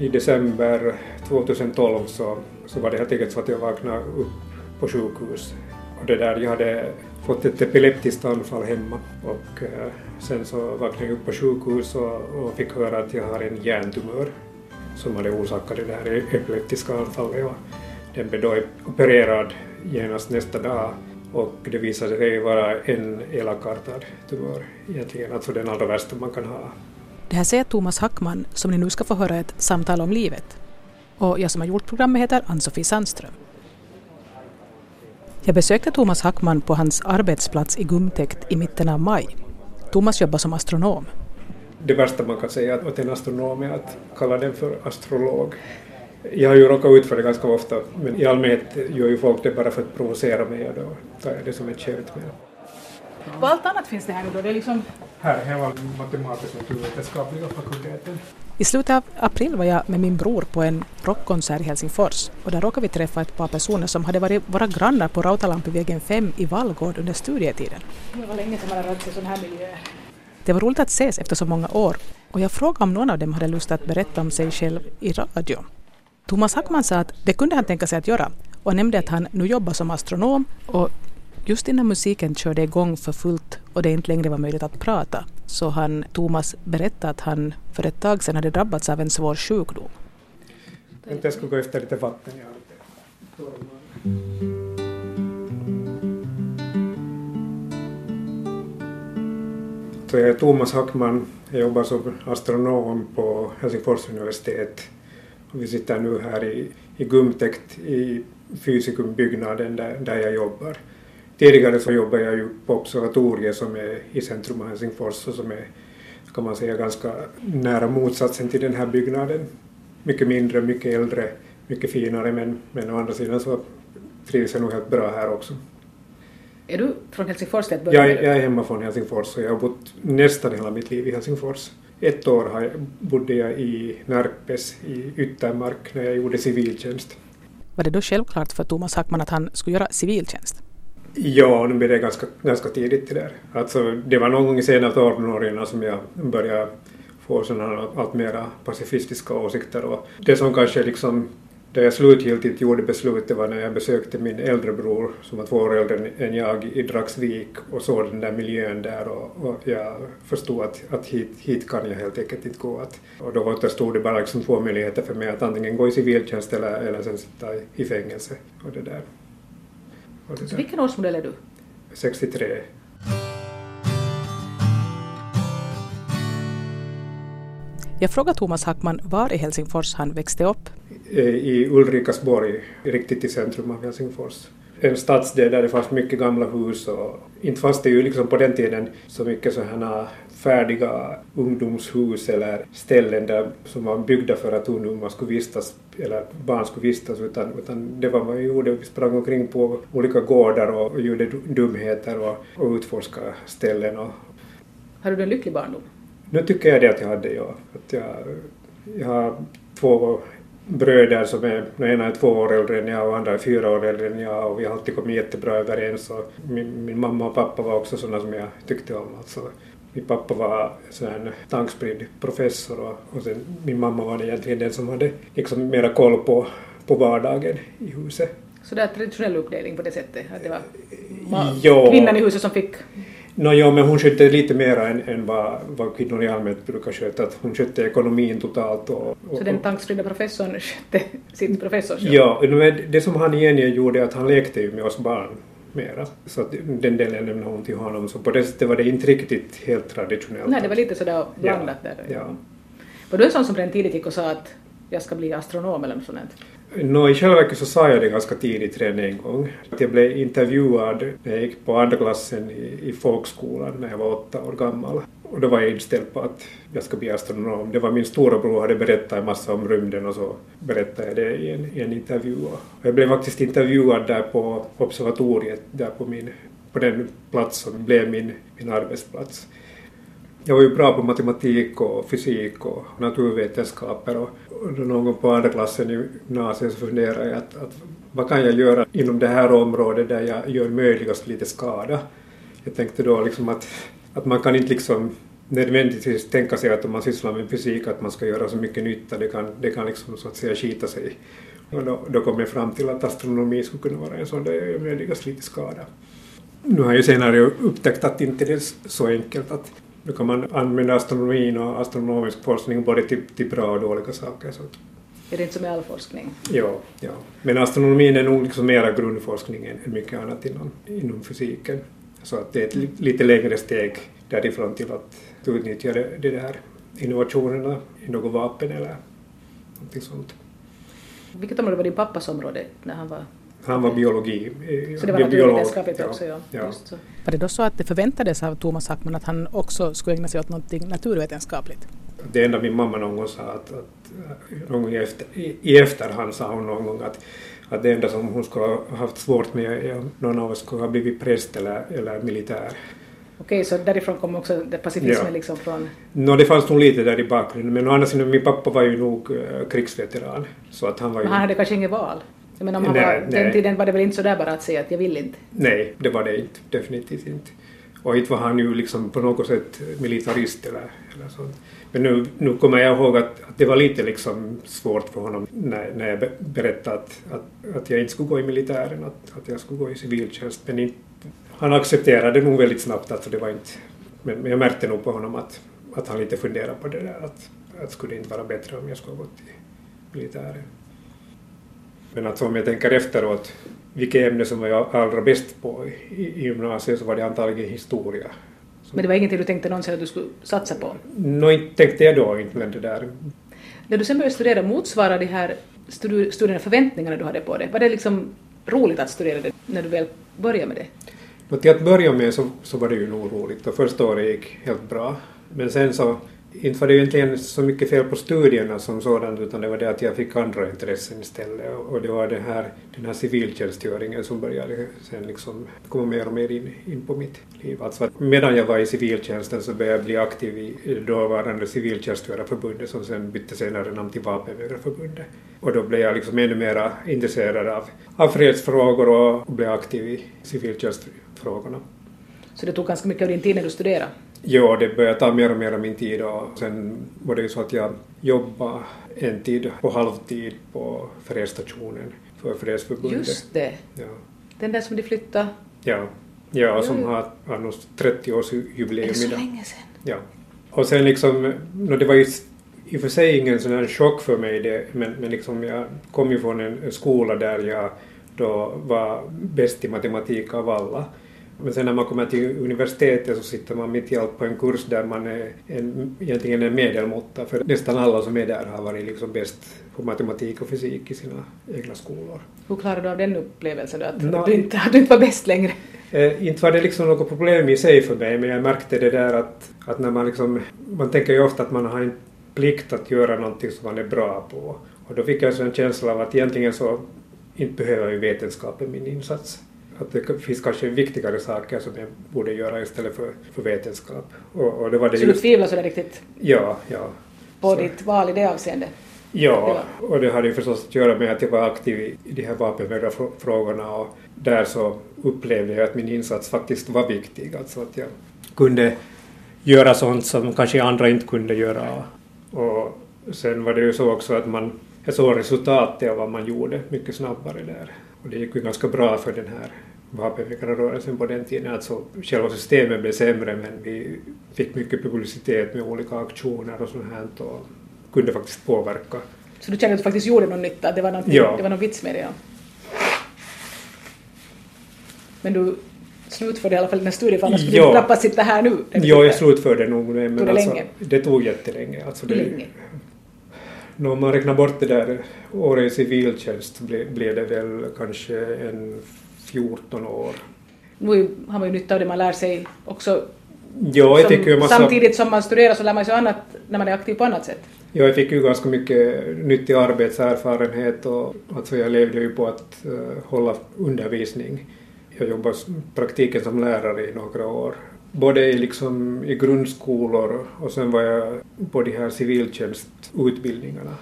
i december 2012 så, så var det helt enkelt så att jag vaknade upp på sjukhus. Och det där, jag hade fått ett epileptiskt anfall hemma och eh, sen så vaknade jag upp på sjukhus och, och fick höra att jag har en hjärntumör som hade orsakat det där epileptiska anfallet. Och den blev då opererad genast nästa dag och det visade sig vara en elakartad tumör egentligen, alltså den allra värsta man kan ha. Det här säger Thomas Hackman som ni nu ska få höra ett samtal om livet. Och jag som har gjort programmet heter Ann-Sofie Sandström. Jag besökte Thomas Hackman på hans arbetsplats i Gumtäkt i mitten av maj. Thomas jobbar som astronom. Det värsta man kan säga åt en astronom är att kalla den för astrolog. Jag har ju råkat ut för det ganska ofta, men i allmänhet gör ju folk det bara för att provocera mig och då tar jag det som ett skämt med. Vad allt annat finns det här nu då? Det är liksom... Här, här var matematisk naturvetenskapliga fakulteten. I slutet av april var jag med min bror på en rockkonsert i Helsingfors och där råkade vi träffa ett par personer som hade varit våra grannar på Rautalampivägen 5 i Vallgård under studietiden. Det var länge sedan man hade rört sig i sån här miljö. Det var roligt att ses efter så många år och jag frågade om någon av dem hade lust att berätta om sig själv i radio. Thomas Hackman sa att det kunde han tänka sig att göra och nämnde att han nu jobbar som astronom och just innan musiken körde igång för fullt och det inte längre var möjligt att prata så han, Thomas, berättade att han för ett tag sedan hade drabbats av en svår sjukdom. Jag ska gå efter lite vatten. Så jag är Thomas Hackman, jag jobbar som astronom på Helsingfors universitet. Och vi sitter nu här i, i Gumtäkt i fysikumbyggnaden där, där jag jobbar. Tidigare så jobbade jag ju på observatoriet som är i centrum av Helsingfors och som är kan man säga ganska nära motsatsen till den här byggnaden. Mycket mindre, mycket äldre, mycket finare men, men å andra sidan så trivs jag nog helt bra här också. Är du från Helsingfors till att börja med? Jag, jag är hemma från Helsingfors och jag har bott nästan hela mitt liv i Helsingfors. Ett år har jag, bodde jag i Närpes i Yttermark när jag gjorde civiltjänst. Var det då självklart för Thomas Hackman att han skulle göra civiltjänst? Ja, nu blev det ganska, ganska tidigt det där. Alltså, det var någon gång i sena tonåren som jag började få sådana allt mera pacifistiska åsikter och det som kanske liksom det jag slutgiltigt gjorde beslutet var när jag besökte min äldre bror som var två år äldre än jag i Dragsvik och såg den där miljön där och, och jag förstod att, att hit, hit kan jag helt enkelt inte gå. Att, och då återstod det bara liksom två möjligheter för mig att antingen gå i civiltjänst eller, eller sen sitta i, i fängelse. Och det där. Så vilken årsmodell är du? 63. Jag frågade Thomas Hackman var i Helsingfors han växte upp. Eh, I Ulrikasborg, riktigt i centrum av Helsingfors. En stadsdel där det fanns mycket gamla hus och inte fanns det ju liksom på den tiden så mycket sådana färdiga ungdomshus eller ställen där, som var byggda för att ungdomar skulle vistas eller barn skulle vistas utan, utan det var vad vi gjorde. Vi sprang omkring på olika gårdar och, och gjorde dumheter och, och utforskade ställen. Och... Har du en lycklig barndom? Nu tycker jag det att jag hade, ja. Att jag, jag har två bröder som är, den ena är två år äldre än jag och andra är fyra år äldre än jag och vi har alltid kommit jättebra överens och min, min mamma och pappa var också sådana som jag tyckte om. Alltså, min pappa var en tankspridd professor och, och sen, min mamma var egentligen den som hade liksom mera koll på, på vardagen i huset. Så det är traditionell uppdelning på det sättet? Att det var ja. kvinnan i huset som fick No, ja, men hon skötte lite mer än, än vad, vad kvinnor i allmänhet brukar sköta. Att hon skötte ekonomin totalt. Och, och, så den tankspridda professorn skötte sitt professorskap? Ja, det som han egentligen gjorde att han lekte ju med oss barn mera. Så att den delen lämnade hon till honom. Så på det sättet var det inte riktigt helt traditionellt. Nej, det var lite sådär blandat ja, där. Ja. Var du en sån som redan tidigt gick och sa att jag ska bli astronom eller något sånt? No, I själva verket så sa jag det ganska tidigt redan en gång. Jag blev intervjuad när jag gick på andra klassen i, i folkskolan när jag var åtta år gammal. Och då var jag inställd på att jag ska bli astronom. Det var min storebror hade berättat en massa om rymden och så berättade jag det i en, i en intervju. Och jag blev faktiskt intervjuad där på observatoriet, där på, min, på den plats som blev min, min arbetsplats. Jag var ju bra på matematik och fysik och naturvetenskaper och, och någon gång på andra klassen i gymnasiet så funderade jag att, att vad kan jag göra inom det här området där jag gör möjligast lite skada. Jag tänkte då liksom att, att man kan inte liksom nödvändigtvis tänka sig att om man sysslar med fysik att man ska göra så mycket nytta, det kan, det kan liksom så att säga skita sig. Och då, då kom jag fram till att astronomi skulle kunna vara en sån där möjligast lite skada. Nu har jag senare upptäckt att inte det är så enkelt att då kan man använda astronomin och astronomisk forskning både till, till bra och dåliga saker. Så. Är det inte som med all forskning? Ja, ja. men astronomin är nog liksom mera grundforskning än mycket annat inom, inom fysiken. Så att det är ett lite längre steg därifrån till att utnyttja det, det där innovationerna i något vapen eller någonting sånt. Vilket område var din pappas område när han var han var biologi. Så det var naturvetenskapligt också, ja. ja. Just så. Var det då så att det förväntades av Thomas Hackman att han också skulle ägna sig åt något naturvetenskapligt? Det enda min mamma någon gång sa att, att någon gång i, efter, i, i efterhand sa hon någon gång att, att det enda som hon skulle ha haft svårt med är om någon av oss skulle ha blivit präst eller, eller militär. Okej, så därifrån kom också det pacifismen ja. liksom från... No, det fanns nog lite där i bakgrunden, men å andra sidan, min pappa var ju nog uh, krigsveteran. Så att han var ju... Men han hade kanske inget val? Jag menar, om han nej, var, nej. den tiden var det väl inte så där bara att säga att jag vill inte? Nej, det var det inte. Definitivt inte. Och inte var han ju liksom på något sätt militarist eller, eller sånt. Men nu, nu kommer jag ihåg att, att det var lite liksom svårt för honom när, när jag berättade att, att, att jag inte skulle gå i militären, att, att jag skulle gå i civiltjänst. Men inte, han accepterade nog väldigt snabbt, alltså det var inte... Men, men jag märkte nog på honom att, att han lite funderade på det där, att, att skulle det inte vara bättre om jag skulle ha gått i militären. Men alltså om jag tänker efteråt, vilket ämne som var jag allra bäst på i, i gymnasiet så var det antagligen historia. Men det var ingenting du tänkte någonsin att du skulle satsa på? Nå, inte tänkte jag då inte, men det där... När du sen började studera, motsvarar de här studierna förväntningarna du hade på det? Var det liksom roligt att studera det när du väl började med det? Och till att börja med så, så var det ju nog roligt och första året gick helt bra. Men sen så inte var det egentligen så mycket fel på studierna som sådant utan det var det att jag fick andra intressen istället och det var det här, den här civiltjänstgöringen som började sen liksom komma mer och mer in, in på mitt liv. Alltså medan jag var i civiltjänsten så började jag bli aktiv i dåvarande civiltjänstgörarförbundet som sen bytte senare namn till Vapenvägrarförbundet. Och då blev jag liksom ännu mer intresserad av, av fredsfrågor och blev aktiv i civiltjänstfrågorna. Så det tog ganska mycket av din tid när du studerade? Ja, det började ta mer och mer av min tid och sen var det ju så att jag jobbade en tid på halvtid på fredsstationen för Fredsförbundet. Just det! Ja. Den där som de flyttade? Ja, ja som har, har 30-årsjubileum idag. Är det så länge sedan? Ja. Och sen liksom, no, det var ju i och för sig ingen sån här chock för mig det, men, men liksom jag kom ju från en skola där jag då var bäst i matematik av alla. Men sen när man kommer till universitetet så sitter man mitt i allt på en kurs där man är en, egentligen en medelmåtta för nästan alla som är där har varit liksom bäst på matematik och fysik i sina egna skolor. Hur klarar du av den upplevelsen då, att, no, du, inte, att du inte var bäst längre? Eh, inte var det liksom något problem i sig för mig men jag märkte det där att, att när man liksom, man tänker ju ofta att man har en plikt att göra någonting som man är bra på och då fick jag en känsla av att egentligen så inte behöver ju vetenskapen min insats att det finns kanske viktigare saker som jag borde göra istället för, för vetenskap. Och, och det var det så just... du tvivlar sådär riktigt ja, ja. på så. ditt val i det avseendet? Ja, och det hade ju förstås att göra med att jag var aktiv i, de här vapenvägrarfrågorna och där så upplevde jag att min insats faktiskt var viktig, alltså att jag kunde göra sånt som kanske andra inte kunde göra. Och sen var det ju så också att man, jag såg resultatet av vad man gjorde mycket snabbare där. Och det gick ju ganska bra för den här vapenvägrarrörelsen på den tiden. Alltså själva systemet blev sämre men vi fick mycket publicitet med olika aktioner och sånt här och kunde faktiskt påverka. Så du kände att du faktiskt gjorde någon nytta? Det var, ja. det var någon vits med det? Ja. Men du slutförde i alla fall den här studien för annars skulle ja. du knappast sitta här nu? Ja, jag slutförde nog men tog det alltså, länge? Det tog jättelänge. Alltså det, länge? Om man räknar bort det där året i civiltjänst blev det väl kanske en 14 år. Nu har man ju nytta av det man lär sig också. Ja, jag fick ju massa... Samtidigt som man studerar så lär man sig annat när man är aktiv på annat sätt. Ja, jag fick ju ganska mycket nyttig arbetserfarenhet och alltså jag levde ju på att uh, hålla undervisning. Jag jobbade praktiken som lärare i några år. Både i, liksom, i grundskolor och sen var jag på de här civiltjänstutbildningarna.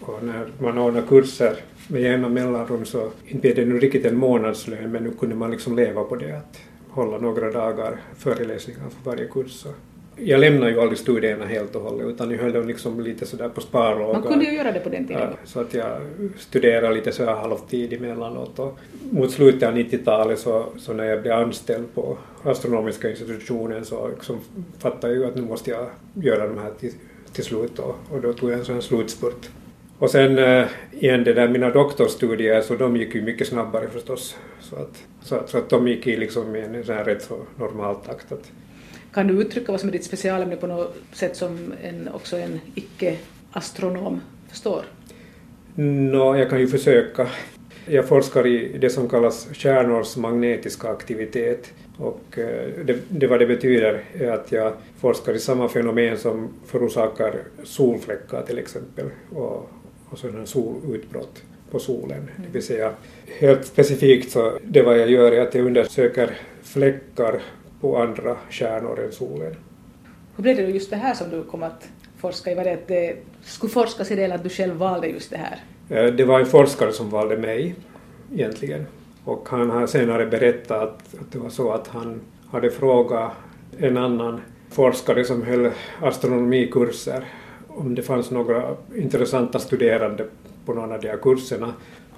Och när man ordnar kurser med jämna mellanrum så inte blev det nu riktigt en månadslön men nu kunde man liksom leva på det att hålla några dagar föreläsningar för varje kurs. jag lämnade ju aldrig studierna helt och hållet utan jag höll dem liksom lite sådär på sparlåga. Man kunde ju göra det på den tiden. Ja, så att jag studerade lite så här halvtid emellanåt och mot slutet av 90-talet så, så när jag blev anställd på astronomiska institutionen så liksom fattade jag ju att nu måste jag göra de här till, till slut och, och då tog jag en sån här slutspurt. Och sen äh, igen det där mina doktorstudier så de gick ju mycket snabbare förstås. Så att, så att, så att de gick i liksom en sån här rätt så normal takt. Att, kan du uttrycka vad som är ditt specialämne på något sätt som en, också en icke-astronom förstår? Nå, jag kan ju försöka. Jag forskar i det som kallas kärnors magnetiska aktivitet och eh, det, det vad det betyder är att jag forskar i samma fenomen som förorsakar solfläckar till exempel och, och sådana solutbrott på solen. Det vill säga helt specifikt så det vad jag gör är att jag undersöker fläckar på andra stjärnor än solen. Hur blev det just det här som du kom att forska i? Var det att det skulle forskas i det eller att du själv valde just det här? Eh, det var en forskare som valde mig egentligen. Och han har senare berättat att, att det var så att han hade frågat en annan forskare som höll astronomikurser om det fanns några intressanta studerande på någon av de här kurserna.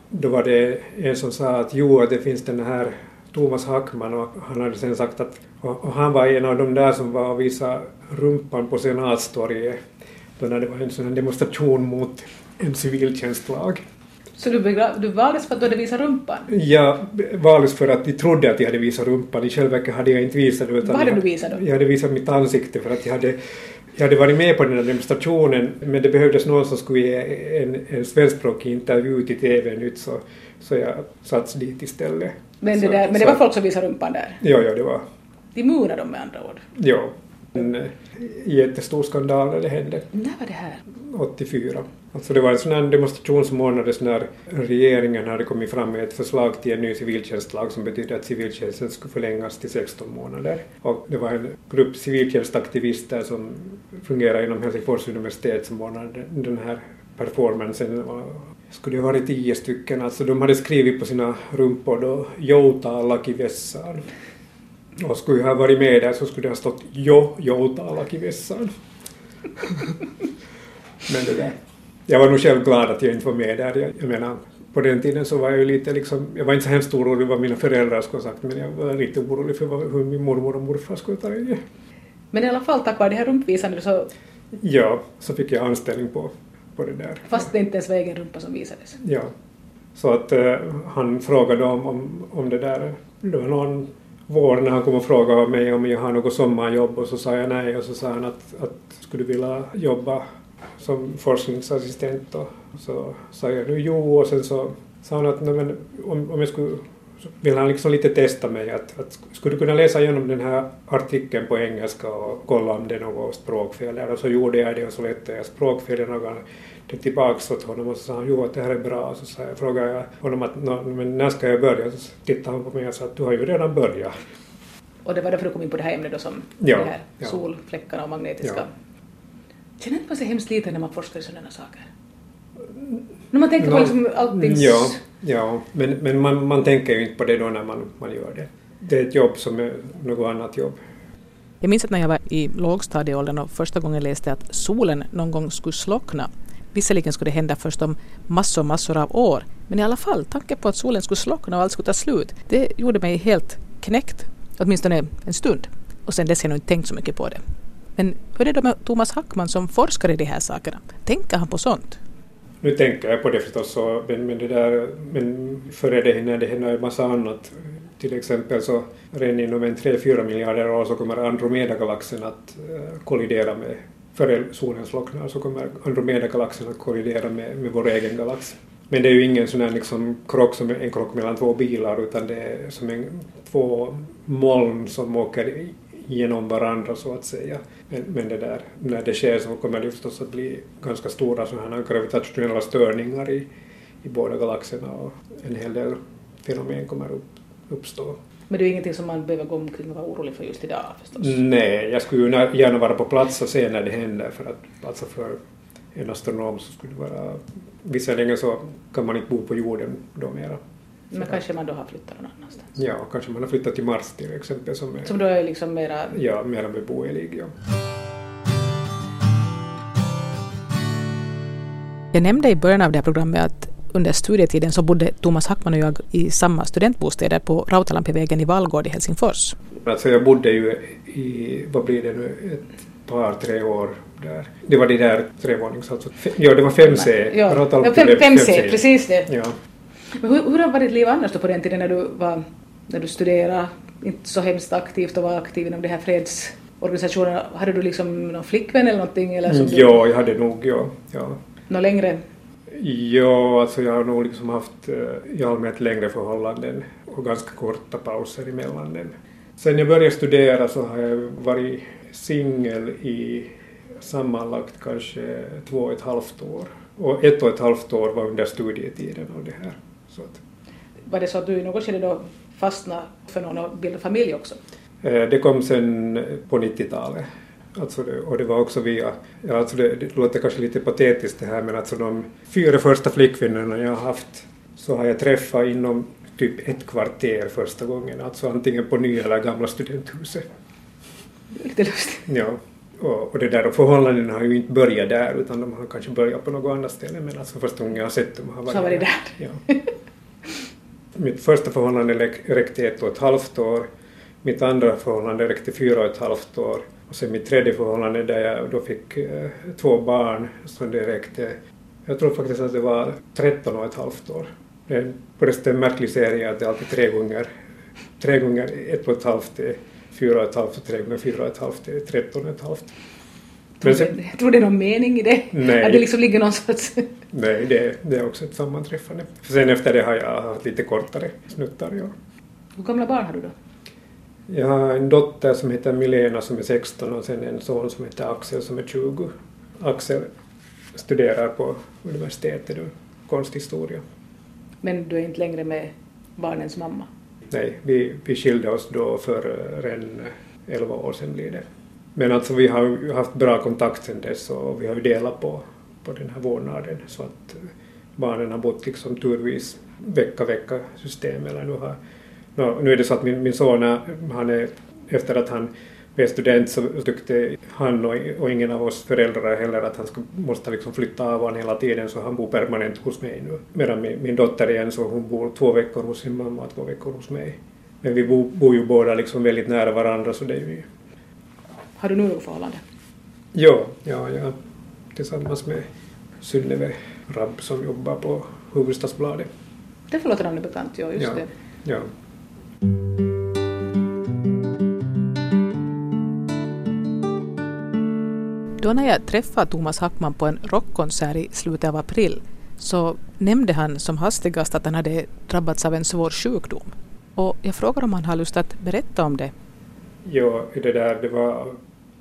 Då var det en som sa att jo, det finns den här Thomas Hackman och han hade sen sagt att och han var en av de där som var och visade rumpan på Senatstorget då när det var en sån här demonstration mot en civiltjänstlag. Så du, du valdes för att du hade visat rumpan? Jag valdes för att de trodde att jag hade visat rumpan. I själva verket hade jag inte visat det. Vad hade du visat då? Jag hade visat mitt ansikte för att jag hade, jag hade varit med på den här demonstrationen men det behövdes någon som skulle ge en, en svenskspråkig intervju till TV-nytt så, så jag satts dit istället. Men det, där, men det var folk som visade rumpan där? Ja, ja, det var. De murade dem med andra ord? Ja. En eh, jättestor skandal när det hände. När var det här? 84. Alltså det var en sån här demonstration som ordnades när regeringen hade kommit fram med ett förslag till en ny civiltjänstlag som betydde att civiltjänsten skulle förlängas till 16 månader. Och det var en grupp civiltjänstaktivister som fungerar inom Helsingfors universitet som ordnade den här performancen skulle det ha varit tio stycken, alltså de hade skrivit på sina rumpor då Joutaalaki vässaan. Och skulle jag ha varit med där så skulle det ha stått Jo Joutaalaki vässaan. Men det där. Jag var nog själv glad att jag inte var med där. Jag, jag menar, på den tiden så var jag ju lite liksom, jag var inte så hemskt orolig vad mina föräldrar skulle ha sagt men jag var lite orolig för vad, hur min mormor och morfar skulle ta det. Men i alla fall tack vare det här rumpvisandet så... Ja, så fick jag anställning på på det där. Fast det inte ens var egen rumpa som visades? Ja. Så att uh, han frågade om, om, om det där. Det var någon vår när han kom och frågade mig om jag har något sommarjobb och så sa jag nej och så sa han att, att skulle vilja jobba som forskningsassistent och så sa jag nu jo och sen så sa han att men, om, om jag skulle vill han liksom lite testa mig att, att skulle du kunna läsa igenom den här artikeln på engelska och kolla om det är något språkfel där och så gjorde jag det och så letade jag språkfelen och det tillbaks åt honom och så sa han jo att det här är bra och så sa jag, frågade jag honom att men när ska jag börja? Så tittade han på mig och sa att du har ju redan börjat. Och det var därför du kom in på det här ämnet då som ja, det här ja. solfläckarna och magnetiska. Ja. Känner inte man sig hemskt liten när man forskar i sådana saker? När man tänker no, på liksom alltings... Ja, ja. men, men man, man tänker ju inte på det då när man, man gör det. Det är ett jobb som är något annat jobb. Jag minns att när jag var i lågstadieåldern och första gången läste att solen någon gång skulle slockna. Visserligen skulle det hända först om massor massor av år, men i alla fall, tanken på att solen skulle slockna och allt skulle ta slut, det gjorde mig helt knäckt, åtminstone en stund. Och sen dess har jag nog inte tänkt så mycket på det. Men hur är det med Thomas Hackman som forskar i de här sakerna? Tänker han på sånt? Nu tänker jag på det förstås, så, men, men, det där, men före det hinner det hända en massa annat. Till exempel så redan inom en 3-4 miljarder år så kommer Andromedagalaxen att eh, kollidera med, före solen slocknar så kommer Andromedagalaxen att kollidera med, med vår egen galax. Men det är ju ingen sån här liksom krock som en krock mellan två bilar utan det är som en, två moln som åker genom varandra så att säga. Men, men det där, när det sker så kommer det förstås att bli ganska stora sådana gravitationella störningar i, i båda galaxerna och en hel del fenomen kommer upp, uppstå. Men det är ingenting som man behöver gå omkring och vara orolig för just idag förstås? Nej, jag skulle ju gärna vara på plats och se när det händer för att alltså för en astronom så skulle det vara... Visserligen så kan man inte bo på jorden då mera. Men kanske man då har flyttat någon annanstans. Ja, kanske man har flyttat till Mars till exempel som är Som då är liksom mera... ja, mera beboelig. Ja. Jag nämnde i början av det här programmet att under studietiden så bodde Thomas Hackman och jag i samma studentbostäder på Rautalampivägen i Vallgård i Helsingfors. Alltså jag bodde ju i, vad blir det nu, ett par, tre år där. Det var de där trevånings, alltså, ja det var 5C. Ja, Rautalampi ja, fem, blev 5C, precis det. Ja. Men hur, hur har ditt liv annars då på den tiden när du, var, när du studerade, inte så hemskt aktivt och var aktiv inom de här fredsorganisationerna? Hade du liksom någon flickvän eller någonting? Eller som ja, jag hade nog, ja. ja. Något längre? Ja, alltså jag har nog liksom haft eh, i allmänhet längre förhållanden och ganska korta pauser emellan dem. Sen jag började studera så har jag varit singel i sammanlagt kanske två och ett halvt år. Och ett och ett halvt år var under studietiden och det här. Så att, Var det så att du i något skede då fastnade för någon och bildade familj också? eh, det kom sen på 90-talet. Alltså det, och det var också via, ja, alltså det, det låter kanske lite patetiskt det här men alltså de fyra första flickvännerna jag har haft så har jag träffat inom typ ett kvarter första gången, alltså antingen på nya eller gamla studenthuset. Lite lustigt. Ja, och, och det där och förhållandena har ju inte börjat där utan de har kanske börjat på något annat ställe men alltså första gången jag har sett dem har Så har varit där. Ja. Mitt första förhållande räck- räckte ett och ett halvt år. Mitt andra förhållande räckte fyra och ett halvt år. Och sen mitt tredje förhållande där jag då fick eh, två barn så det räckte, jag tror faktiskt att det var 13 och ett halvt år. Det är förresten en märklig serie att det är alltid tre gånger, tre gånger ett och ett halvt är fyra och ett halvt och tre gånger fyra och ett halvt är 13 och ett halvt. Men sen, Jag tror det är någon mening i det. Nej. Att det liksom ligger någon sorts... nej, det, det är också ett sammanträffande. Sen efter det har jag haft lite kortare snuttar. Ja. Hur gamla barn har du då? Jag har en dotter som heter Milena som är 16 och sen en son som heter Axel som är 20. Axel studerar på universitetet konsthistoria. Men du är inte längre med barnens mamma? Nej, vi, vi skilde oss då för eh, redan 11 år sedan blir det. Men alltså vi har ju haft bra kontakt sedan dess och vi har ju delat på, på den här vårdnaden så att eh, barnen har bott liksom turvis vecka vecka system eller nu har nu är det så att min, min son han är efter att han blev student så tyckte han och, ingen av oss föräldrar heller att han skulle, måste liksom flytta av honom hela tiden så han bor permanent hos mig nu. Medan min, min dotter igen så hon bor två veckor hos sin mamma och två veckor hos mig. Men vi bor, bor ju båda liksom väldigt nära varandra så det är ju... Har du nu något förhållande? Ja, ja, ja. Tillsammans med Synneve Rabb som jobbar på Hufvudstadsbladet. Det låter namnet bekant, ja just Ja. det. Ja. Då när jag träffade Thomas Hackman på en rockkonsert i slutet av april så nämnde han som hastigast att han hade drabbats av en svår sjukdom. Och jag frågar om han har lust att berätta om det. Ja, det där, det var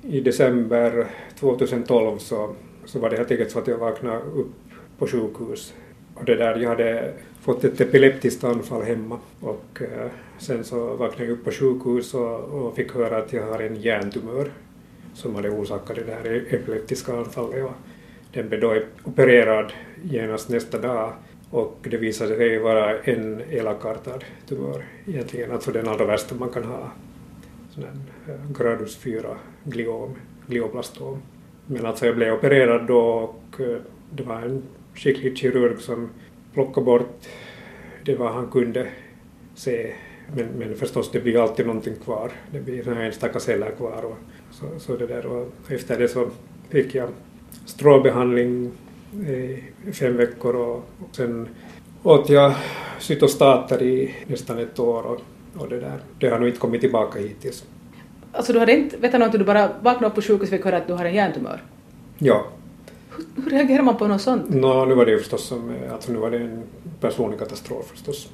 i december 2012 så, så var det helt enkelt så att jag vaknade upp på sjukhus. Och det där, jag hade fått ett epileptiskt anfall hemma och eh, sen så vaknade jag upp på sjukhus och, och fick höra att jag har en hjärntumör som hade orsakat det där epileptiska anfallet. Och den blev då opererad genast nästa dag och det visade sig vara en elakartad tumör egentligen, alltså den allra värsta man kan ha sån här eh, gradus 4 gliom, glioblastom. Men alltså jag blev opererad då och eh, det var en skicklig kirurg som plockade bort det vad han kunde se. Men, men förstås, det blir alltid någonting kvar. Det blir några enstaka celler kvar. Och så, så det där. Och efter det så fick jag strålbehandling i fem veckor och, sen åt jag cytostater i nästan ett år och, och det där. Det har nog inte kommit tillbaka hittills. Alltså du hade inte vetat något, du bara vaknade upp på sjukhus och fick höra att du har en hjärntumör. Ja, Hur, hur reagerar man på något sånt? Nå, nu var det ju förstås som, alltså nu var det en personlig katastrof förstås.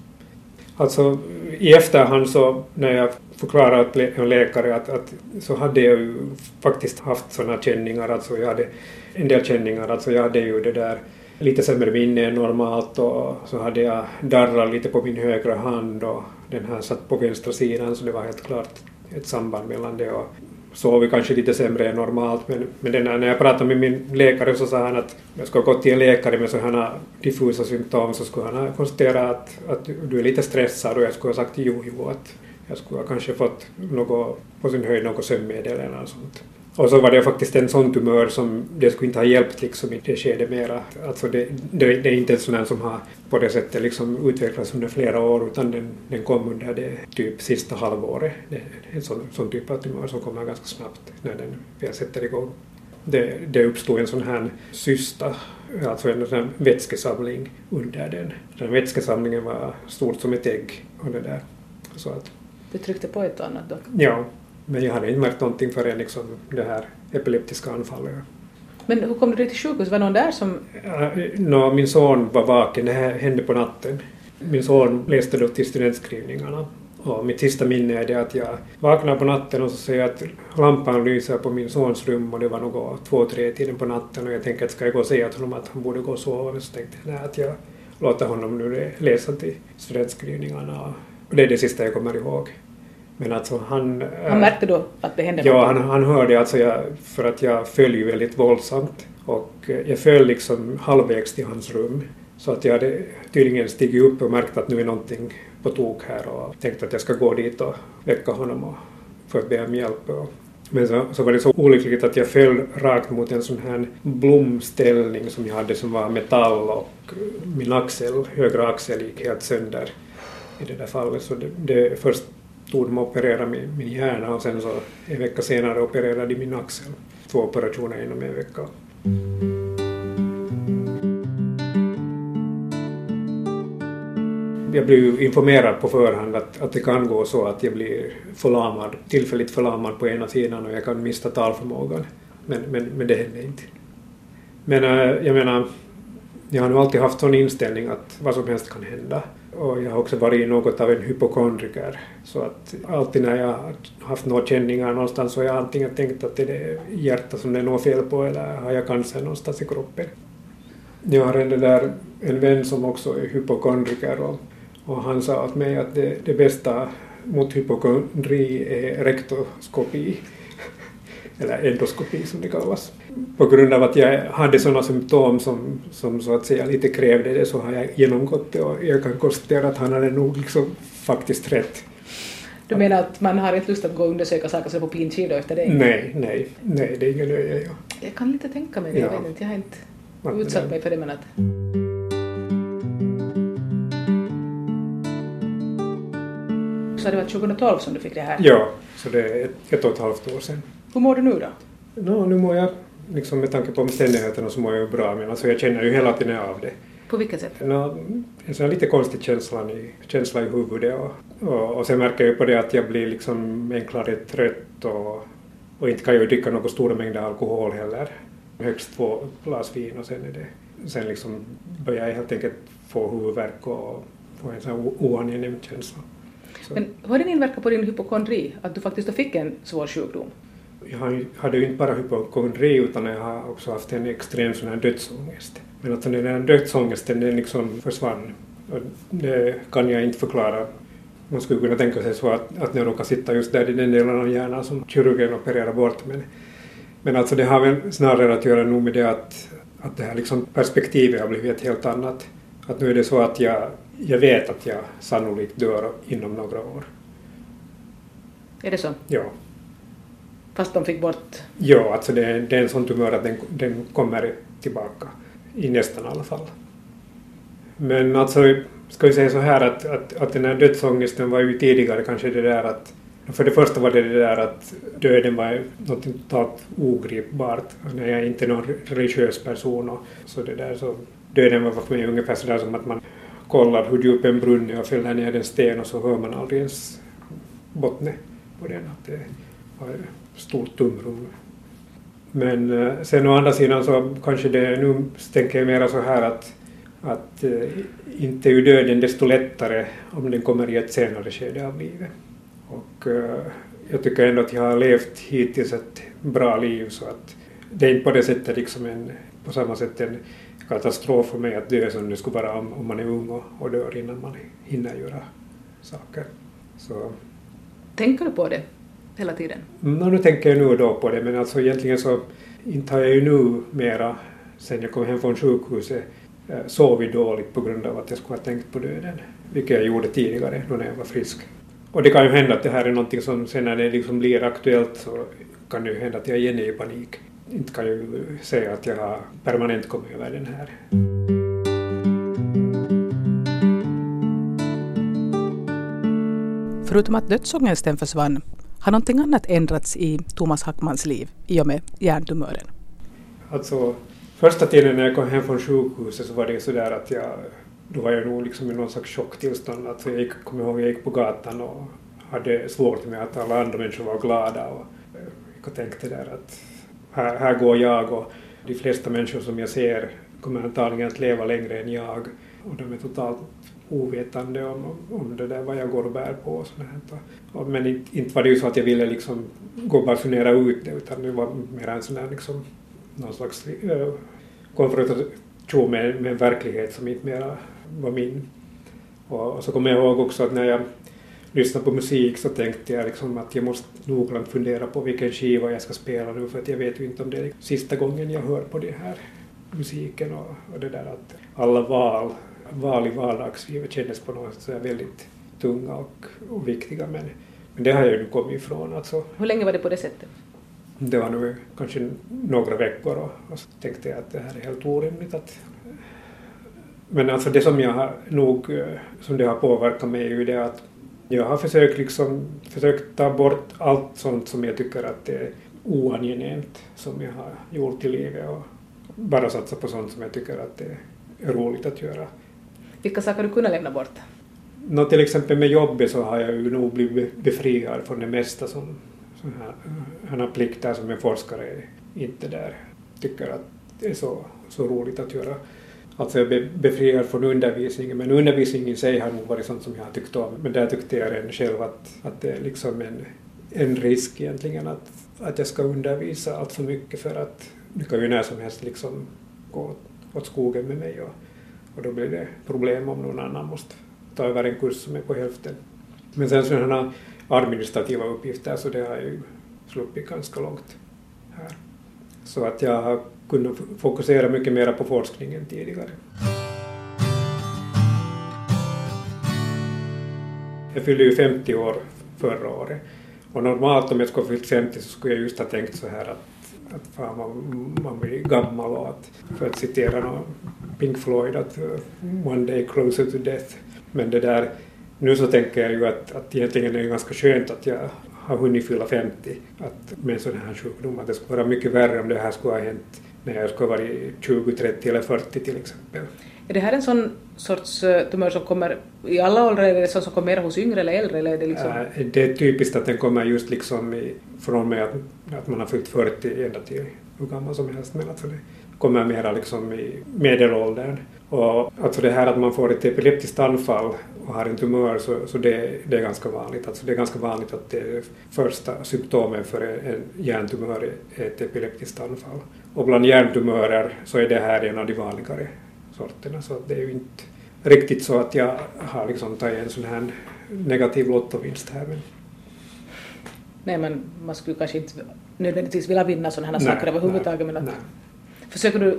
Alltså i efterhand så när jag förklarade att lä- en läkare att, att så hade jag ju faktiskt haft sådana känningar, alltså jag hade en del känningar, alltså jag hade ju det där lite sämre minne än normalt och så hade jag darrat lite på min högra hand och den här satt på vänstra sidan så det var helt klart ett samband mellan det och sover kanske lite sämre än normalt men, men den när jag pratade med min läkare så sa han att jag skulle ha gått till en läkare med sådana diffusa symptom så skulle han ha konstaterat att, att du är lite stressad och jag skulle ha sagt jo, jo att jag skulle ha kanske fått något, på sin höjd något sömnmedel eller något sånt. Och så var det faktiskt en sån tumör som det skulle inte ha hjälpt liksom i det skedet mera. Alltså det, det, det är inte en sån här som har på det sättet liksom utvecklats under flera år utan den, den kom under det typ sista halvåret. Det en sån, sån typ av tumör som kommer ganska snabbt när den väl sätter igång. Det, det uppstod en sån här cysta, alltså en sån här vätskesamling under den. Den vätskesamlingen var stort som ett ägg och det där. Så att, Du tryckte på ett och annat då? ja, men jag hade inte märkt någonting förrän liksom det här epileptiska anfallet. Men hur kom du till sjukhus? Var någon där som... Nå, min son var vaken, det här hände på natten. Min son läste då till studentskrivningarna. Och mitt sista minne är det att jag vaknar på natten och så ser jag att lampan lyser på min sons rum och det var nog två, tre tiden på natten och jag tänker att ska jag gå och säga till honom att han borde gå och sova men så tänkte jag nej, att jag låter honom nu läsa till studentskrivningarna och det är det sista jag kommer ihåg. Men alltså han... Han märkte då att det hände Ja, han, han hörde alltså, jag, för att jag föll ju väldigt våldsamt. Och eh, jag föll liksom halvvägs till hans rum. Så att jag hade tydligen stigit upp och märkt att nu är någonting på tok här och tänkte att jag ska gå dit och väcka honom och, för att be om hjälp. Och, men så, så var det så olyckligt att jag föll rakt mot en sån här blomställning som jag hade som var metall och min axel, högra axel gick helt sönder i det där fallet. Så det, det först tog de och opererade min, min hjärna och sen så en vecka senare opererade de min axel. Två operationer inom en vecka. Jag blev informerad på förhand att, att det kan gå så att jag blir förlamad, tillfälligt förlamad på ena sidan och jag kan mista talförmågan. Men, men, men det hände inte. Men äh, jag menar, jag har nu alltid haft sån inställning att vad som helst kan hända. Och jag har också varit något av en hypokondriker. Så att alltid när jag har haft några känningar någonstans så har jag antingen tänkt att det är hjärtat som det är något fel på eller har jag cancer någonstans i kroppen. Jag har en, där, en vän som också är hypokondriker och, och han sa åt mig att det, det bästa mot hypokondri är rektoskopi. Eller endoskopi som det kallas. På grund av att jag hade sådana symptom som, som så att säga lite krävde det så har jag genomgått det och jag kan konstatera att han hade nog liksom faktiskt rätt. Du menar att man har inte lust att gå och undersöka saker som är på pinskidor efter dig? Nej, nej, nej, det är ingen nöje. Ja. Jag kan lite tänka mig det, jag Ja. vet inte, jag har inte det utsatt mig för det men att... Så det var 2012 som du fick det här? Ja, så det är ett, och ett halvt år sedan. Hur mår du nu då? Nå, nu mår jag, liksom med tanke på omständigheterna så mår jag ju bra men alltså jag känner ju hela tiden av det. På vilket sätt? Nå, en sån lite konstig känsla i, känsla i huvudet och, och, och sen märker jag ju på det att jag blir liksom enklare trött och, och inte kan jag ju dricka några stora mängder alkohol heller. Högst två glas vin och sen är det, sen liksom börjar jag helt enkelt få huvudvärk och få en sån här oangenäm känsla. Så. Men har den inverkat på din hypokondri? Att du faktiskt fick en svår sjukdom? Jag hade ju inte bara hypokondri utan jag har också haft en extrem sån här dödsångest. Men att den där dödsångesten den liksom försvann. Och det kan jag inte förklara. Man skulle kunna tänka sig så att, att den råkar sitta just där i den delen av hjärnan som kirurgen opererar bort. Men, men alltså det har väl snarare att göra nog med det att, att det här liksom perspektivet har blivit ett helt annat. Att nu är det så att jag, jag vet att jag sannolikt dör inom några år. Är det så? Ja. Fast de fick bort... Ja, alltså det, är- det är en sån tumör att den, den kommer tillbaka. I nästan alla fall. Men alltså, ska vi säga så här att, att, att den här dödsångesten var ju tidigare kanske det där att för det första var det det där att döden var något totalt ogripbart. När jag inte är någon religiös person och så det där så döden var för mig ungefär sådär som att man kollar hur djup en brunn är och fäller ner en sten och så hör man aldrig ens bottnen på den. Att det var stort tomrum. Men eh, sen å andra sidan så kanske det, nu tänker jag mera så här att, att eh, inte är ju döden desto lättare om den kommer i ett senare skede av livet. Och eh, jag tycker ändå att jag har levt hittills ett bra liv så att det är inte på det sättet liksom en, på samma sätt en katastrof för mig att dö som det skulle vara om, om man är ung och, och dör innan man hinner göra saker. Så Tänker du på det? Hela tiden? No, nu tänker jag nu och då på det, men alltså egentligen så inte har jag ju nu mera, sen jag kom hem från sjukhuset, eh, sovit dåligt på grund av att jag skulle ha tänkt på döden, vilket jag gjorde tidigare, då när jag var frisk. Och det kan ju hända att det här är någonting som sen när det liksom blir aktuellt så kan det ju hända att jag igen är i panik. Inte kan jag ju säga att jag har permanent kommit över den här. Förutom att dödsångesten försvann har någonting annat ändrats i Thomas Hackmans liv i och med hjärntumören? Alltså, första tiden när jag kom hem från sjukhuset så var det sådär att jag, då var jag nog liksom i någon slags chocktillstånd. Alltså jag gick, kommer ihåg, jag gick på gatan och hade svårt med att alla andra människor var glada och jag tänkte där att här, här går jag och de flesta människor som jag ser kommer antagligen att leva längre än jag och de är totalt ovetande om, om det där vad jag går och bär på och sånt här. Men inte, inte var det ju så att jag ville liksom gå och basunera ut det utan det var mer en sån där liksom någon slags äh, konfrontation med, med en verklighet som inte mera var min. Och, och så kommer jag ihåg också att när jag lyssnade på musik så tänkte jag liksom att jag måste noggrant fundera på vilken skiva jag ska spela nu för att jag vet ju inte om det är sista gången jag hör på den här musiken och, och det där att alla val val i vardagslivet kändes på något sätt väldigt tunga och, och viktiga men, men det har jag ju kommit ifrån. Alltså. Hur länge var det på det sättet? Det var nu kanske några veckor och, och så tänkte jag att det här är helt orimligt att men alltså det som jag har nog, som det har påverkat mig är ju det att jag har försökt liksom, försökt ta bort allt sånt som jag tycker att det är oangenämt som jag har gjort i livet och bara satsa på sånt som jag tycker att det är roligt att göra. Vilka saker du kunde lämna bort? Nå, till exempel med jobbet så har jag ju nog blivit befriad från det mesta som sådana plikter som en forskare inte där tycker att det är så, så roligt att göra. Alltså jag är befriad från undervisningen, men undervisningen i sig har nog varit sånt som jag har tyckt om. Men där tyckte jag redan själv att, att det är liksom en, en risk egentligen att, att jag ska undervisa allt för mycket för att det kan ju när som helst liksom gå åt skogen med mig och, och då blir det problem om någon annan måste ta över en kurs som är på hälften. Men sen sådana administrativa uppgifter så det har jag ju sluppit ganska långt här. Så att jag har kunnat fokusera mycket mer på forskningen tidigare. Jag fyllde ju 50 år förra året och normalt om jag skulle ha fyllt 50 så skulle jag just ha tänkt så här att att fan man, man blir gammal och att, för att citera någon Pink Floyd, att uh, one day closer to death. Men det där, nu så tänker jag ju att, att egentligen är det ganska skönt att jag har hunnit fylla 50, att med en sån här sjukdom, att det skulle vara mycket värre om det här skulle ha hänt när jag skulle ha varit 20, 30 eller 40 till exempel. Är det här en sån sorts eh, tumör som kommer i alla åldrar, eller är det sån som kommer hos yngre eller äldre? Eller är det, liksom... Äh, det är typiskt att den kommer just liksom i, från med att, att man har fyllt 40 ända till hur gammal som helst, men alltså det kommer mera liksom i medelåldern. Och alltså det här att man får ett epileptiskt anfall och har en tumör så, så det, det, är ganska vanligt. Alltså det är ganska vanligt att det första symptomen för en hjärntumör är ett epileptiskt anfall. Och bland hjärntumörer så är det här en av de vanligare sorterna så det är ju inte riktigt så att jag har liksom tagit en sån här negativ lottovinst här. Men... Nej men man skulle kanske inte nödvändigtvis vilja vinna sådana här nej, saker överhuvudtaget men att nej. Försöker du,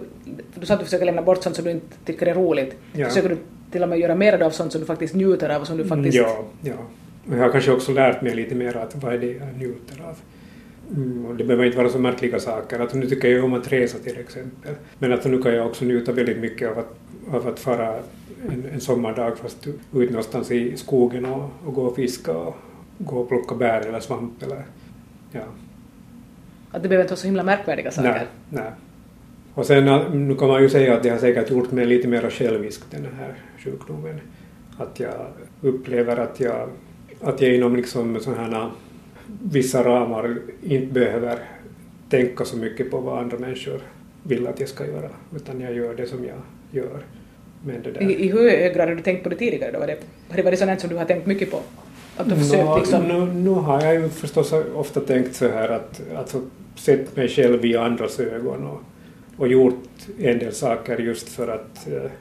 du sa att du försöker lämna bort sånt som du inte tycker är roligt. Ja. Försöker du till och med göra mer av sånt som du faktiskt njuter av och som du faktiskt... Ja, ja. Och jag har kanske också lärt mig lite mer att vad är det jag njuter av. Mm, och det behöver inte vara så märkliga saker. Att nu tycker jag om att resa till exempel. Men att nu kan jag också njuta väldigt mycket av att, av att fara en, en sommardag fast ut någonstans i skogen och, och gå och fiska och gå och plocka bär eller svamp eller ja. Att det behöver inte vara så himla märkvärdiga saker? Nej, nej. Och sen nu kan man ju säga att det har säkert gjort mig lite mer självisk den här sjukdomen. Att jag upplever att jag, att jag inom liksom sådana vissa ramar inte behöver tänka så mycket på vad andra människor vill att jag ska göra, utan jag gör det som jag gör. Men det där. I, I hur hög grad har du tänkt på det tidigare då? Var det, har det varit sånt som du har tänkt mycket på? Att du försökt liksom... Nu, nu har jag ju förstås ofta tänkt så här att alltså, sett mig själv i andras ögon och, och gjort en del saker just för att, eh,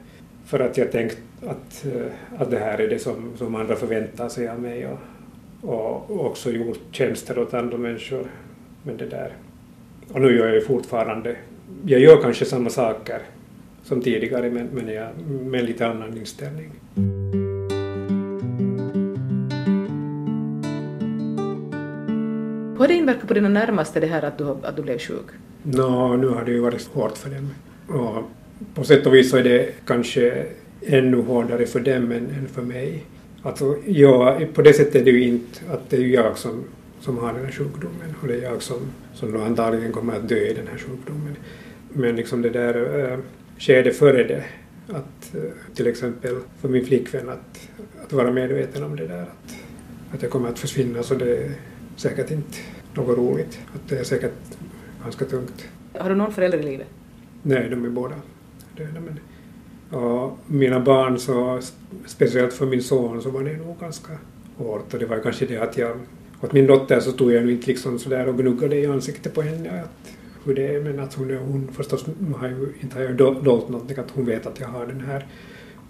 för att jag tänkt att, eh, att det här är det som, som andra förväntar sig av mig och, och också gjort tjänster åt andra människor. Men det där. Och nu gör jag ju fortfarande, jag gör kanske samma saker som tidigare men, men jag, med lite annan inställning. Hur har det inverkat på dina närmaste det här att du, att du blev sjuk? Nå, nu har det ju varit svårt för dem. Och på sätt och vis så är det kanske ännu hårdare för dem än, än för mig. Alltså, ja, på det sättet är det ju inte att det är jag som, som har den här sjukdomen och det är jag som, som då antagligen kommer att dö i den här sjukdomen. Men liksom det där äh, skedet före det, att äh, till exempel för min flickvän att, att vara medveten om det där, att, att jag kommer att försvinna så det är säkert inte något roligt. Att det är säkert ganska tungt. Har du någon förälder i livet? Nej, de är båda döda. Men, och mina barn, så, speciellt för min son, så var det nog ganska hårt. Och det var kanske det att jag... Åt min dotter så tog jag nu inte liksom sådär och gnuggade i ansiktet på henne att hur det är, men att hon, hon förstås har ju, inte har jag dolt någonting, att hon vet att jag har den här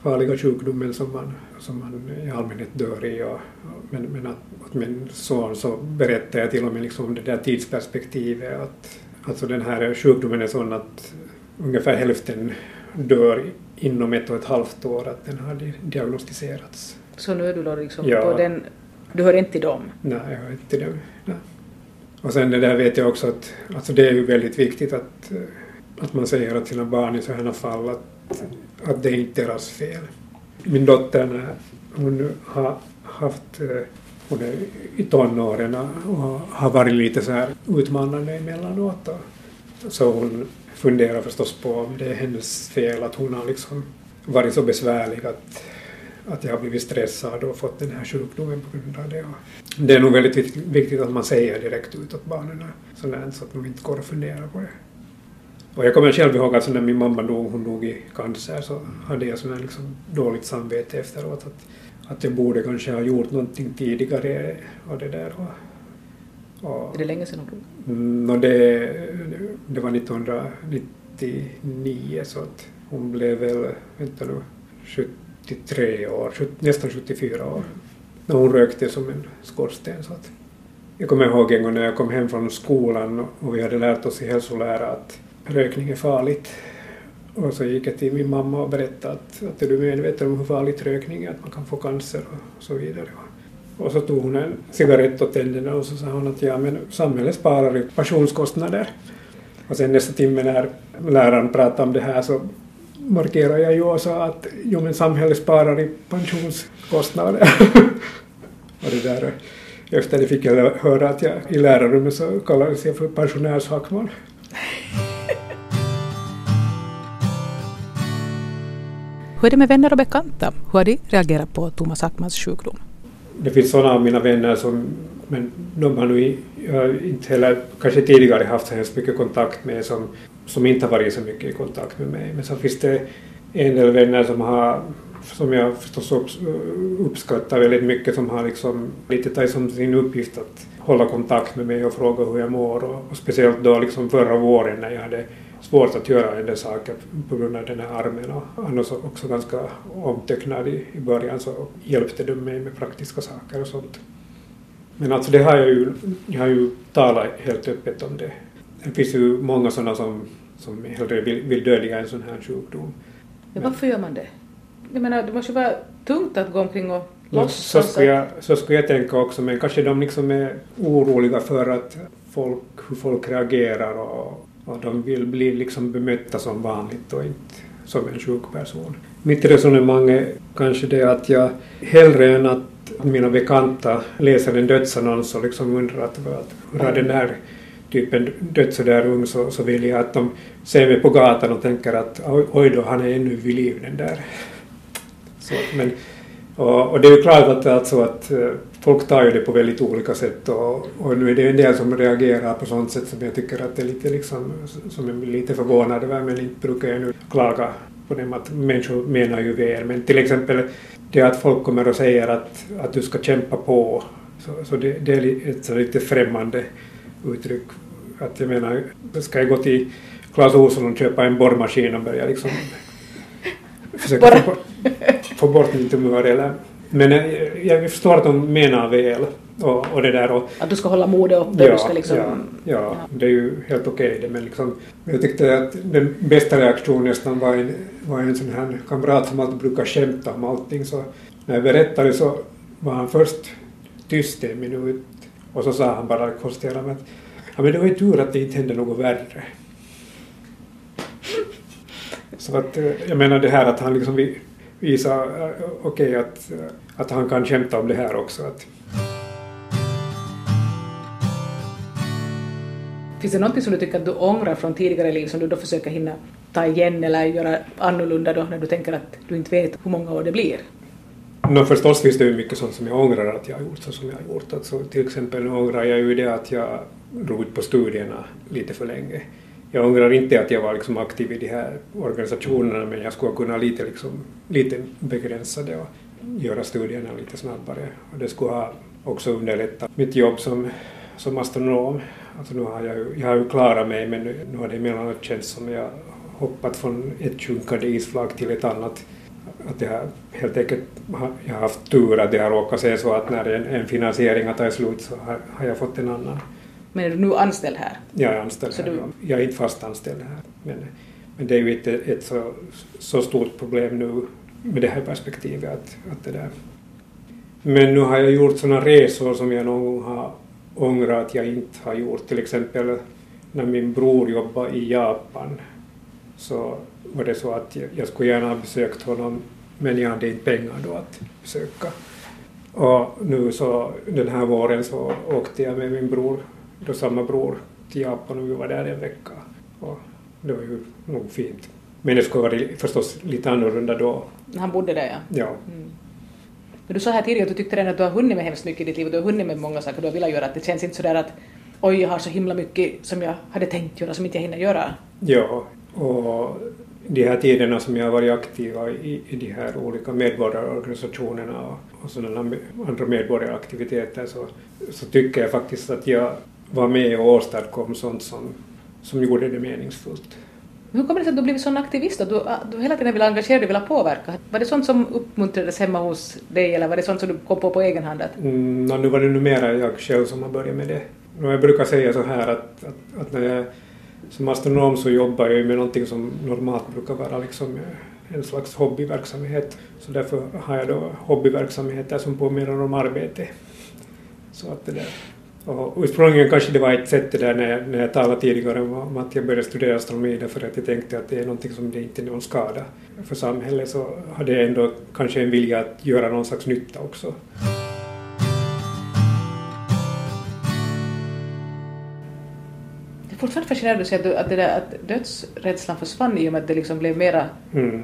farliga sjukdomen som man, som man i allmänhet dör i. Och, men, men att, åt min son så berättade jag till och med liksom det där tidsperspektivet att alltså den här sjukdomen är sån att ungefär hälften dör inom ett och ett halvt år att den har diagnostiserats. Så nu är du då liksom ja. på den, du hör inte till dem? Nej, jag hör inte till dem. Nej. Och sen det där vet jag också att alltså det är ju väldigt viktigt att, att man säger till sina barn i sådana fall att, att det är inte deras fel. Min dotter hon har haft hon är i tonåren och har varit lite så här utmanande emellanåt. Så hon funderar förstås på om det är hennes fel att hon har liksom varit så besvärlig att, att jag har blivit stressad och fått den här sjukdomen på grund av det. Det är nog väldigt viktigt att man säger direkt ut åt barnen sådär, så att de inte går och funderar på det. Och jag kommer själv ihåg att när min mamma dog, hon dog i cancer, så hade jag sådär liksom dåligt samvete efteråt att, att jag borde kanske ha gjort någonting tidigare och det där. Och, och, är det länge sedan hon dog? Mm, det, det var 1999 så att hon blev väl, vänta nu, 73 år, nästan 74 år. När hon rökte som en skorsten. Så att jag kommer ihåg en gång när jag kom hem från skolan och vi hade lärt oss i hälsolära att rökning är farligt. Och så gick jag till min mamma och berättade att, att är du medveten om hur farligt rökning är, att man kan få cancer och så vidare. Och så tog hon en cigarett och tände den och så sa hon att ja men samhället sparar ju pensionskostnader. Och sen nästa timme när läraren pratade om det här så markerade jag ju och sa att jo men samhället sparar i pensionskostnader. och det där, efter det fick jag höra att jag i lärarrummet så kallades jag för pensionärshackman. Hur är det med vänner och bekanta? Hur har de reagerat på Thomas Hackmans sjukdom? Det finns sådana av mina vänner som, men de har nu inte heller kanske tidigare haft så hemskt mycket kontakt med som, som inte har varit så mycket i kontakt med mig. Men så finns det en del vänner som har som jag förstås eh, uppskattar väldigt mycket som har liksom lite tagit som sin uppgift att hålla kontakt med mig och fråga hur jag mår och, och speciellt då liksom förra våren när jag hade svårt att göra en del saker på grund av den här armen och annars också ganska omtöcknad i, i början så hjälpte de mig med praktiska saker och sånt. Men alltså det har jag ju, jag har ju talat helt öppet om det. Det finns ju många sådana som, som hellre vill, vill dölja en sån här sjukdom. Ja, varför gör man det? Jag menar, det måste ju vara tungt att gå omkring och låtsas. Så, skulle jag, så skulle jag tänka också, men kanske de liksom är oroliga för att folk, hur folk reagerar och, och de vill bli liksom bemötta som vanligt och inte som en sjuk person. Mitt resonemang är kanske det att jag hellre än att mina bekanta läser en dödsannons och liksom undrar att, att hur har den här typen dött så där ung så, så vill jag att de ser mig på gatan och tänker att oj då, han är ännu vid liv den där. Så, men, och, och, det är ju klart att, alltså att eh, folk tar ju det på väldigt olika sätt och, och nu är det en del som reagerar på sånt sätt som jag tycker att det är lite liksom, som är lite förvånad över men inte brukar jag nu klaga på dem att människor menar ju väl men till exempel det att folk kommer och säger att, att du ska kämpa på så, så det, det, är ett så lite främmande uttryck. Att jag menar, ska jag gå till Clas Ohlson och köpa en borrmaskin och börja liksom försöka få, få bort mitt humör eller men jag, förstår att de menar väl Och, och det där och, Att du ska hålla modet uppe, ja, du ska liksom... ja, ja, det är ju helt okej det, men liksom, jag tyckte att den bästa reaktionen nästan var en, var en sån här kamrat som alltid brukar skämta om allting, så när jag berättade så var han först tyst en minut och så sa han bara konstaterande att ja, men det var ju tur att det inte hände något värre. Så att eh, jag menar det här att han liksom vi- visar, eh, okej att, eh, att han kan skämta om det här också. Att, Finns det någonting som du tycker att du ångrar från tidigare liv som du då försöker hinna ta igen eller göra annorlunda då när du tänker att du inte vet hur många år det blir? Nå förstås finns det ju mycket sånt som jag ångrar att jag har gjort så som jag har gjort. Alltså, till exempel ångrar jag ju det att jag drog ut på studierna lite för länge. Jag ångrar inte att jag var liksom aktiv i de här organisationerna men jag skulle kunna lite, liksom, lite begränsa det och göra studierna lite snabbare. Och det skulle ha också underlättat mitt jobb som, som astronom. Alltså nu har jag, ju, jag har ju klarat mig men nu, nu har det emellanåt känts som jag hoppat från ett sjunkande isflak till ett annat att jag helt enkelt har, jag har haft tur att det har råkat se så att när en, en finansiering har tagit slut så har, har jag fått en annan. Men är du nu anställd här? Jag är anställd Så här. du- Jag är inte fast anställd här. Men, men det är ju inte ett så, så stort problem nu med det här perspektivet. Att, att det där. Men nu har jag gjort sådana resor som jag någon gång har ångrat att jag inte har gjort. Till exempel när min bror jobbade i Japan så var det så att jag, jag skulle gärna ha besökt honom men jag hade inte pengar då att besöka. Och nu så den här våren så åkte jag med min bror, då samma bror, till Japan och vi var där en vecka. Och det var ju nog fint. Men det skulle varit förstås lite annorlunda då. Han bodde där ja. Ja, Mm. Men du sa här tidigare att du tyckte redan att du har hunnit med hemskt mycket i ditt liv och du har hunnit med många saker du har velat göra. Att det känns inte sådär att oj, jag har så himla mycket som jag hade tänkt göra som inte jag hinner göra. ja. och de här tiderna som jag har varit aktiv i, i de här olika medborgarorganisationerna och, och sådana andra medborgaraktiviteter så, så tycker jag faktiskt att jag var med och åstadkom sånt som, som gjorde det meningsfullt. Men hur kommer det sig att du blivit sån aktivist? Att du, att du hela tiden vill engagera dig, vill påverka? Var det sånt som uppmuntrades hemma hos dig eller var det sånt som du kom på på egen hand? Att, Mm, och nu var det numera jag själv som har börjat med det. Och jag brukar säga så här att, att, att när jag som astronom så jobbar jag med någonting som normalt brukar vara liksom en slags hobbyverksamhet. Så därför har jag då hobbyverksamheter som påminner om arbete. Så att det där. Och ursprungligen kanske det var ett sätt det där när jag, när jag talade tidigare om att jag började studera astronomi därför att jag tänkte att det är någonting som det inte är någon skada för samhället så hade jag ändå kanske en vilja att göra någon slags nytta också. fortfarande fascinerande att se att, du, att, det där, att dödsrädslan försvann i och med att det liksom blev mera... Mm.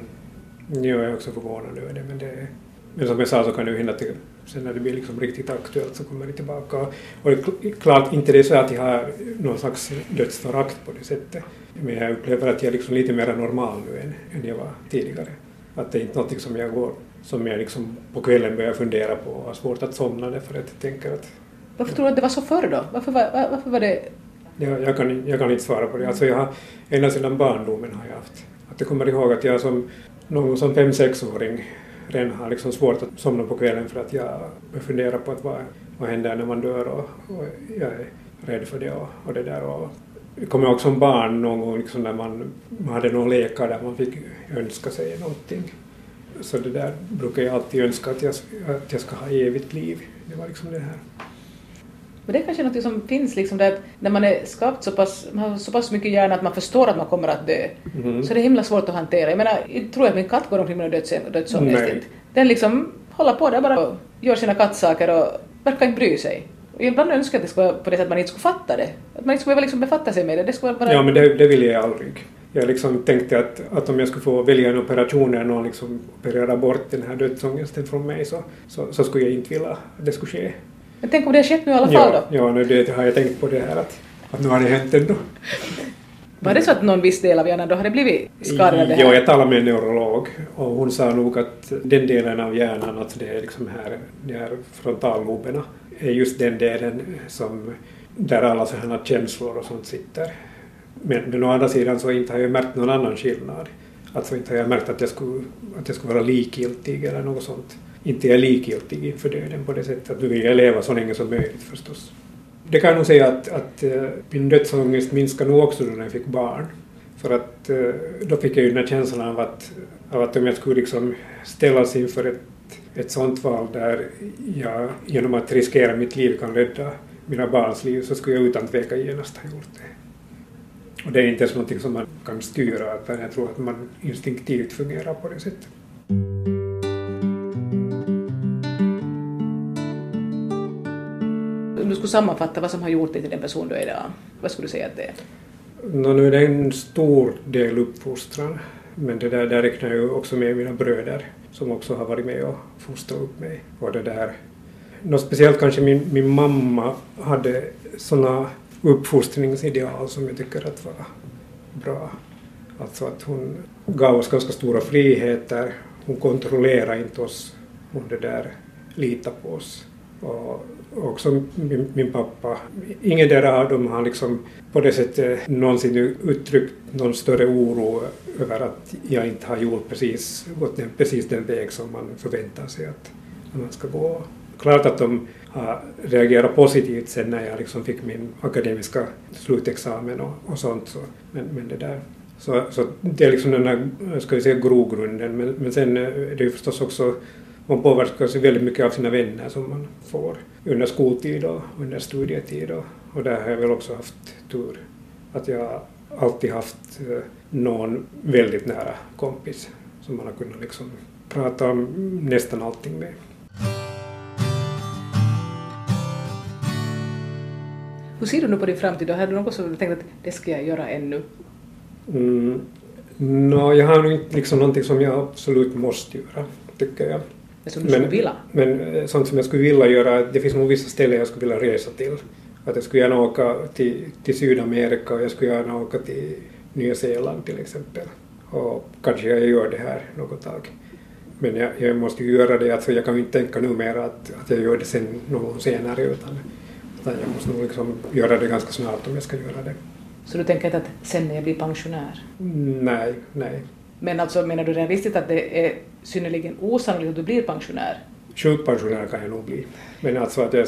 Jo, jag är också förvånad över det, men, det, men som jag sa så kan det ju hända till sen när det blir liksom riktigt aktuellt så kommer det tillbaka. Och det är kl- klart inte det är så att jag har någon slags dödsförakt på det sättet, men jag upplever att jag är liksom lite mer normal nu än, än jag var tidigare. Att det är inte någonting som jag går, som jag liksom på kvällen börjar fundera på och har svårt att somna därför att jag tänker att Varför tror du att det var så förr då? Varför var, var- varför var det... Jag, jag, kan, jag kan inte svara på det. Alltså jag har, ända sedan barndomen har jag haft. Att jag kommer ihåg att jag som någon som fem sexåring har liksom svårt att somna på kvällen för att jag funderar på att vad, vad händer när man dör och, och jag är rädd för det och, och det där. Och jag kommer ihåg som barn någon gång liksom när man, man hade någon lekar där man fick önska sig någonting. Så det där brukar jag alltid önska att jag, att jag ska ha evigt liv. Det var liksom det här. Men det är kanske något som finns liksom där när man är skapt så pass, man har så pass mycket hjärna att man förstår att man kommer att dö. Mhm. Så det är himla svårt att hantera. Jag menar, jag tror att min katt går omkring med döds, dödsångest Nej. inte. Den liksom håller på där bara och gör sina kattsaker och verkar inte bry sig. Ibland önskar jag att det skulle vara på det sättet att man inte skulle fatta det. Att man inte skulle behöva liksom befatta sig med det. Det skulle vara... Ja, men det, det ville jag aldrig. Jag liksom tänkte att, att om jag skulle få välja en operation där någon liksom opererar bort den här dödsångesten från mig så, så, så skulle jag inte vilja att det skulle ske. Men tänk om det har skett nu i alla fall ja, då? ja nu det har jag tänkt på det här att, att nu har det hänt ändå. Var det så att någon viss del av hjärnan då hade blivit skadad Ja, jag talade med en neurolog och hon sa nog att den delen av hjärnan, alltså det är liksom här, de här frontalloberna, är just den delen som, där alla sådana känslor och sånt sitter. Men, men å andra sidan så inte har jag märkt någon annan skillnad. Alltså inte har jag märkt att jag skulle, att jag skulle vara likgiltig eller något sånt inte är likgiltig inför döden på det sättet att du vill leva så länge som möjligt förstås. Det kan jag nog säga att, att eh, min dödsångest minskade nog också när jag fick barn. För att eh, då fick jag ju den här känslan av att, av att om jag skulle liksom ställas inför ett, ett sånt val där jag genom att riskera mitt liv kan rädda mina barns liv så skulle jag utan tvekan genast ha gjort det. Och det är inte ens någonting som man kan styra utan jag tror att man instinktivt fungerar på det sättet. Om du skulle sammanfatta vad som har gjort dig till den person du är idag, vad skulle du säga att det är? No, nu är det en stor del uppfostran, men det där, där räknar jag också med mina bröder som också har varit med och fostrat upp mig. Och det där, något speciellt kanske min, min mamma hade sådana uppfostringsideal som jag tycker att var bra. Alltså att hon gav oss ganska stora friheter, hon kontrollerade inte oss, hon det där litade på oss. Och också min, min pappa, ingen där av dem har liksom på det sättet eh, någonsin uttryckt någon större oro över att jag inte har gjort precis, gått den, precis den väg som man förväntar sig att man ska gå. Klart att de har reagerat positivt sen när jag liksom fick min akademiska slutexamen och, och sånt. Så, men, men det där så, så det är liksom den här, ska vi säga, grogrunden. Men, men sen eh, är det ju förstås också man påverkas väldigt mycket av sina vänner som man får under skoltid och under studietid och, och där har jag väl också haft tur att jag alltid haft eh, någon väldigt nära kompis som man har kunnat liksom prata om nästan allting med. Hur ser du nu på din framtid? Har du något som du tänkt att det ska jag göra ännu? Mm. No, jag har nog inte liksom någonting som jag absolut måste göra, tycker jag. Det som du skulle vilja? Men eh, sånt som jag skulle vilja göra, det finns nog vissa ställen jag skulle vilja resa till. Att jag skulle gärna åka till, till Sydamerika och jag skulle gärna åka till Nya Zeeland till exempel. Och kanske jag gör det här något tag. Men jag, jag måste ju göra det, alltså jag kan ju inte tänka numera att, att jag gör det sen någon senare utan, utan jag måste nog liksom göra det ganska snart om jag ska göra det. Så du tänker inte att sen när jag blir pensionär? Nej, nej. Men alltså menar du realistiskt att det är synnerligen osannolikt att du blir pensionär? Sjukpensionär kan jag nog bli. Men alltså att det,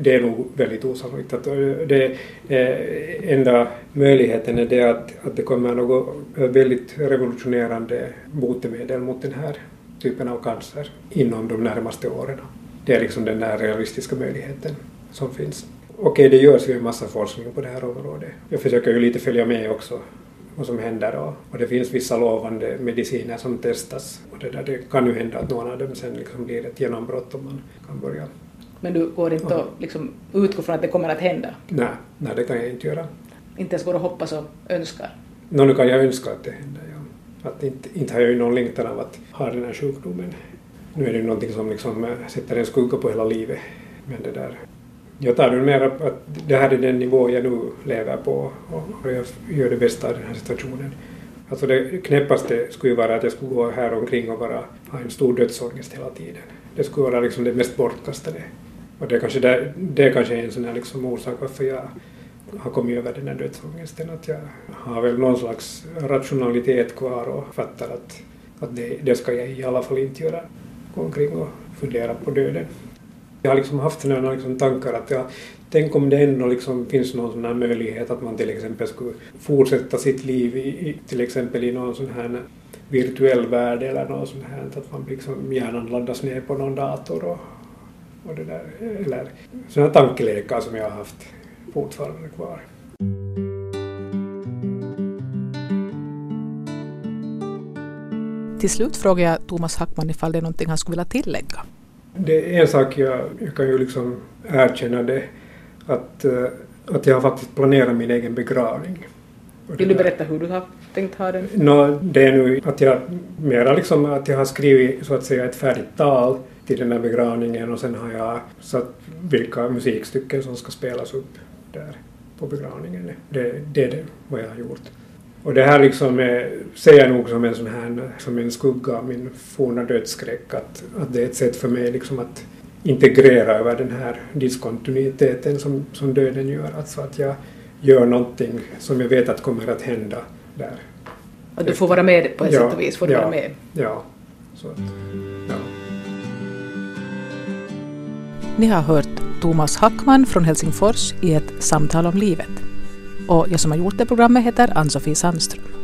det är nog väldigt osannolikt. Att eh, det, eh, enda möjligheten är det att, att det kommer något eh, väldigt revolutionerande botemedel mot den här typen av cancer inom de närmaste åren. Det är liksom den där realistiska möjligheten som finns. Okej, det görs ju en massa forskning på det här området. Jag försöker ju lite följa med också vad som händer och, och det finns vissa lovande mediciner som testas och det, där, det kan ju hända att någon av dem sen liksom blir ett genombrott om man kan börja. Men du går inte att liksom utgå från att det kommer att hända? Nej, nej, det kan jag inte göra. Inte ens går att hoppas och önska? Nå, nu kan jag önska att det händer, ja. Att inte, inte har jag ju någon längtan av att ha den här sjukdomen. Nu är det ju någonting som liksom sätter en skugga på hela livet. Men det där, jag tar det mer att det här är den nivå jag nu lever på och jag gör det bästa av den här situationen. Alltså det knäppaste skulle ju vara att jag skulle gå här omkring och bara ha en stor dödsångest hela tiden. Det skulle vara liksom det mest bortkastade. Och det är kanske, det, det är kanske en sån här liksom orsak varför jag har kommit över den här dödsångesten. Att jag har väl någon slags rationalitet kvar och fattar att, att det, det ska jag i alla fall inte göra. Gå omkring och fundera på döden. Jag har liksom haft sådana liksom tankar att jag, tänk om det ändå liksom finns någon sån här möjlighet att man till exempel skulle fortsätta sitt liv i, till exempel i någon sån här virtuell värld eller något sånt här, att man liksom hjärnan laddas ner på någon dator och, och det där, eller sådana tankelekar som jag har haft fortfarande kvar. Till slut frågar jag Thomas Hackman ifall det är någonting han skulle vilja tillägga. Det är en sak jag, jag kan ju liksom erkänna det att, uh, att jag har faktiskt planerat min egen begravning. Vill du berätta hur du har tänkt ha den? No, det är nu att jag mera liksom att jag har skrivit så att säga ett färdigt tal till den här begravningen och sen har jag satt vilka musikstycken som ska spelas upp där på begravningen. Det, det är det vad jag har gjort. Och det här liksom är, ser jag nog som en sån här, som en skugga av min forna dödsskräck, att, att det är ett sätt för mig liksom att integrera över den här diskontinuiteten som, som döden gör. Alltså att jag gör någonting som jag vet att kommer att hända där. Och du får vara med på ett ja, sätt och vis, får du ja, vara med? Ja. Så, ja. Ni har hört Thomas Hackman från Helsingfors i ett samtal om livet. Och jag som har gjort det programmet heter Ann-Sofie Sandström.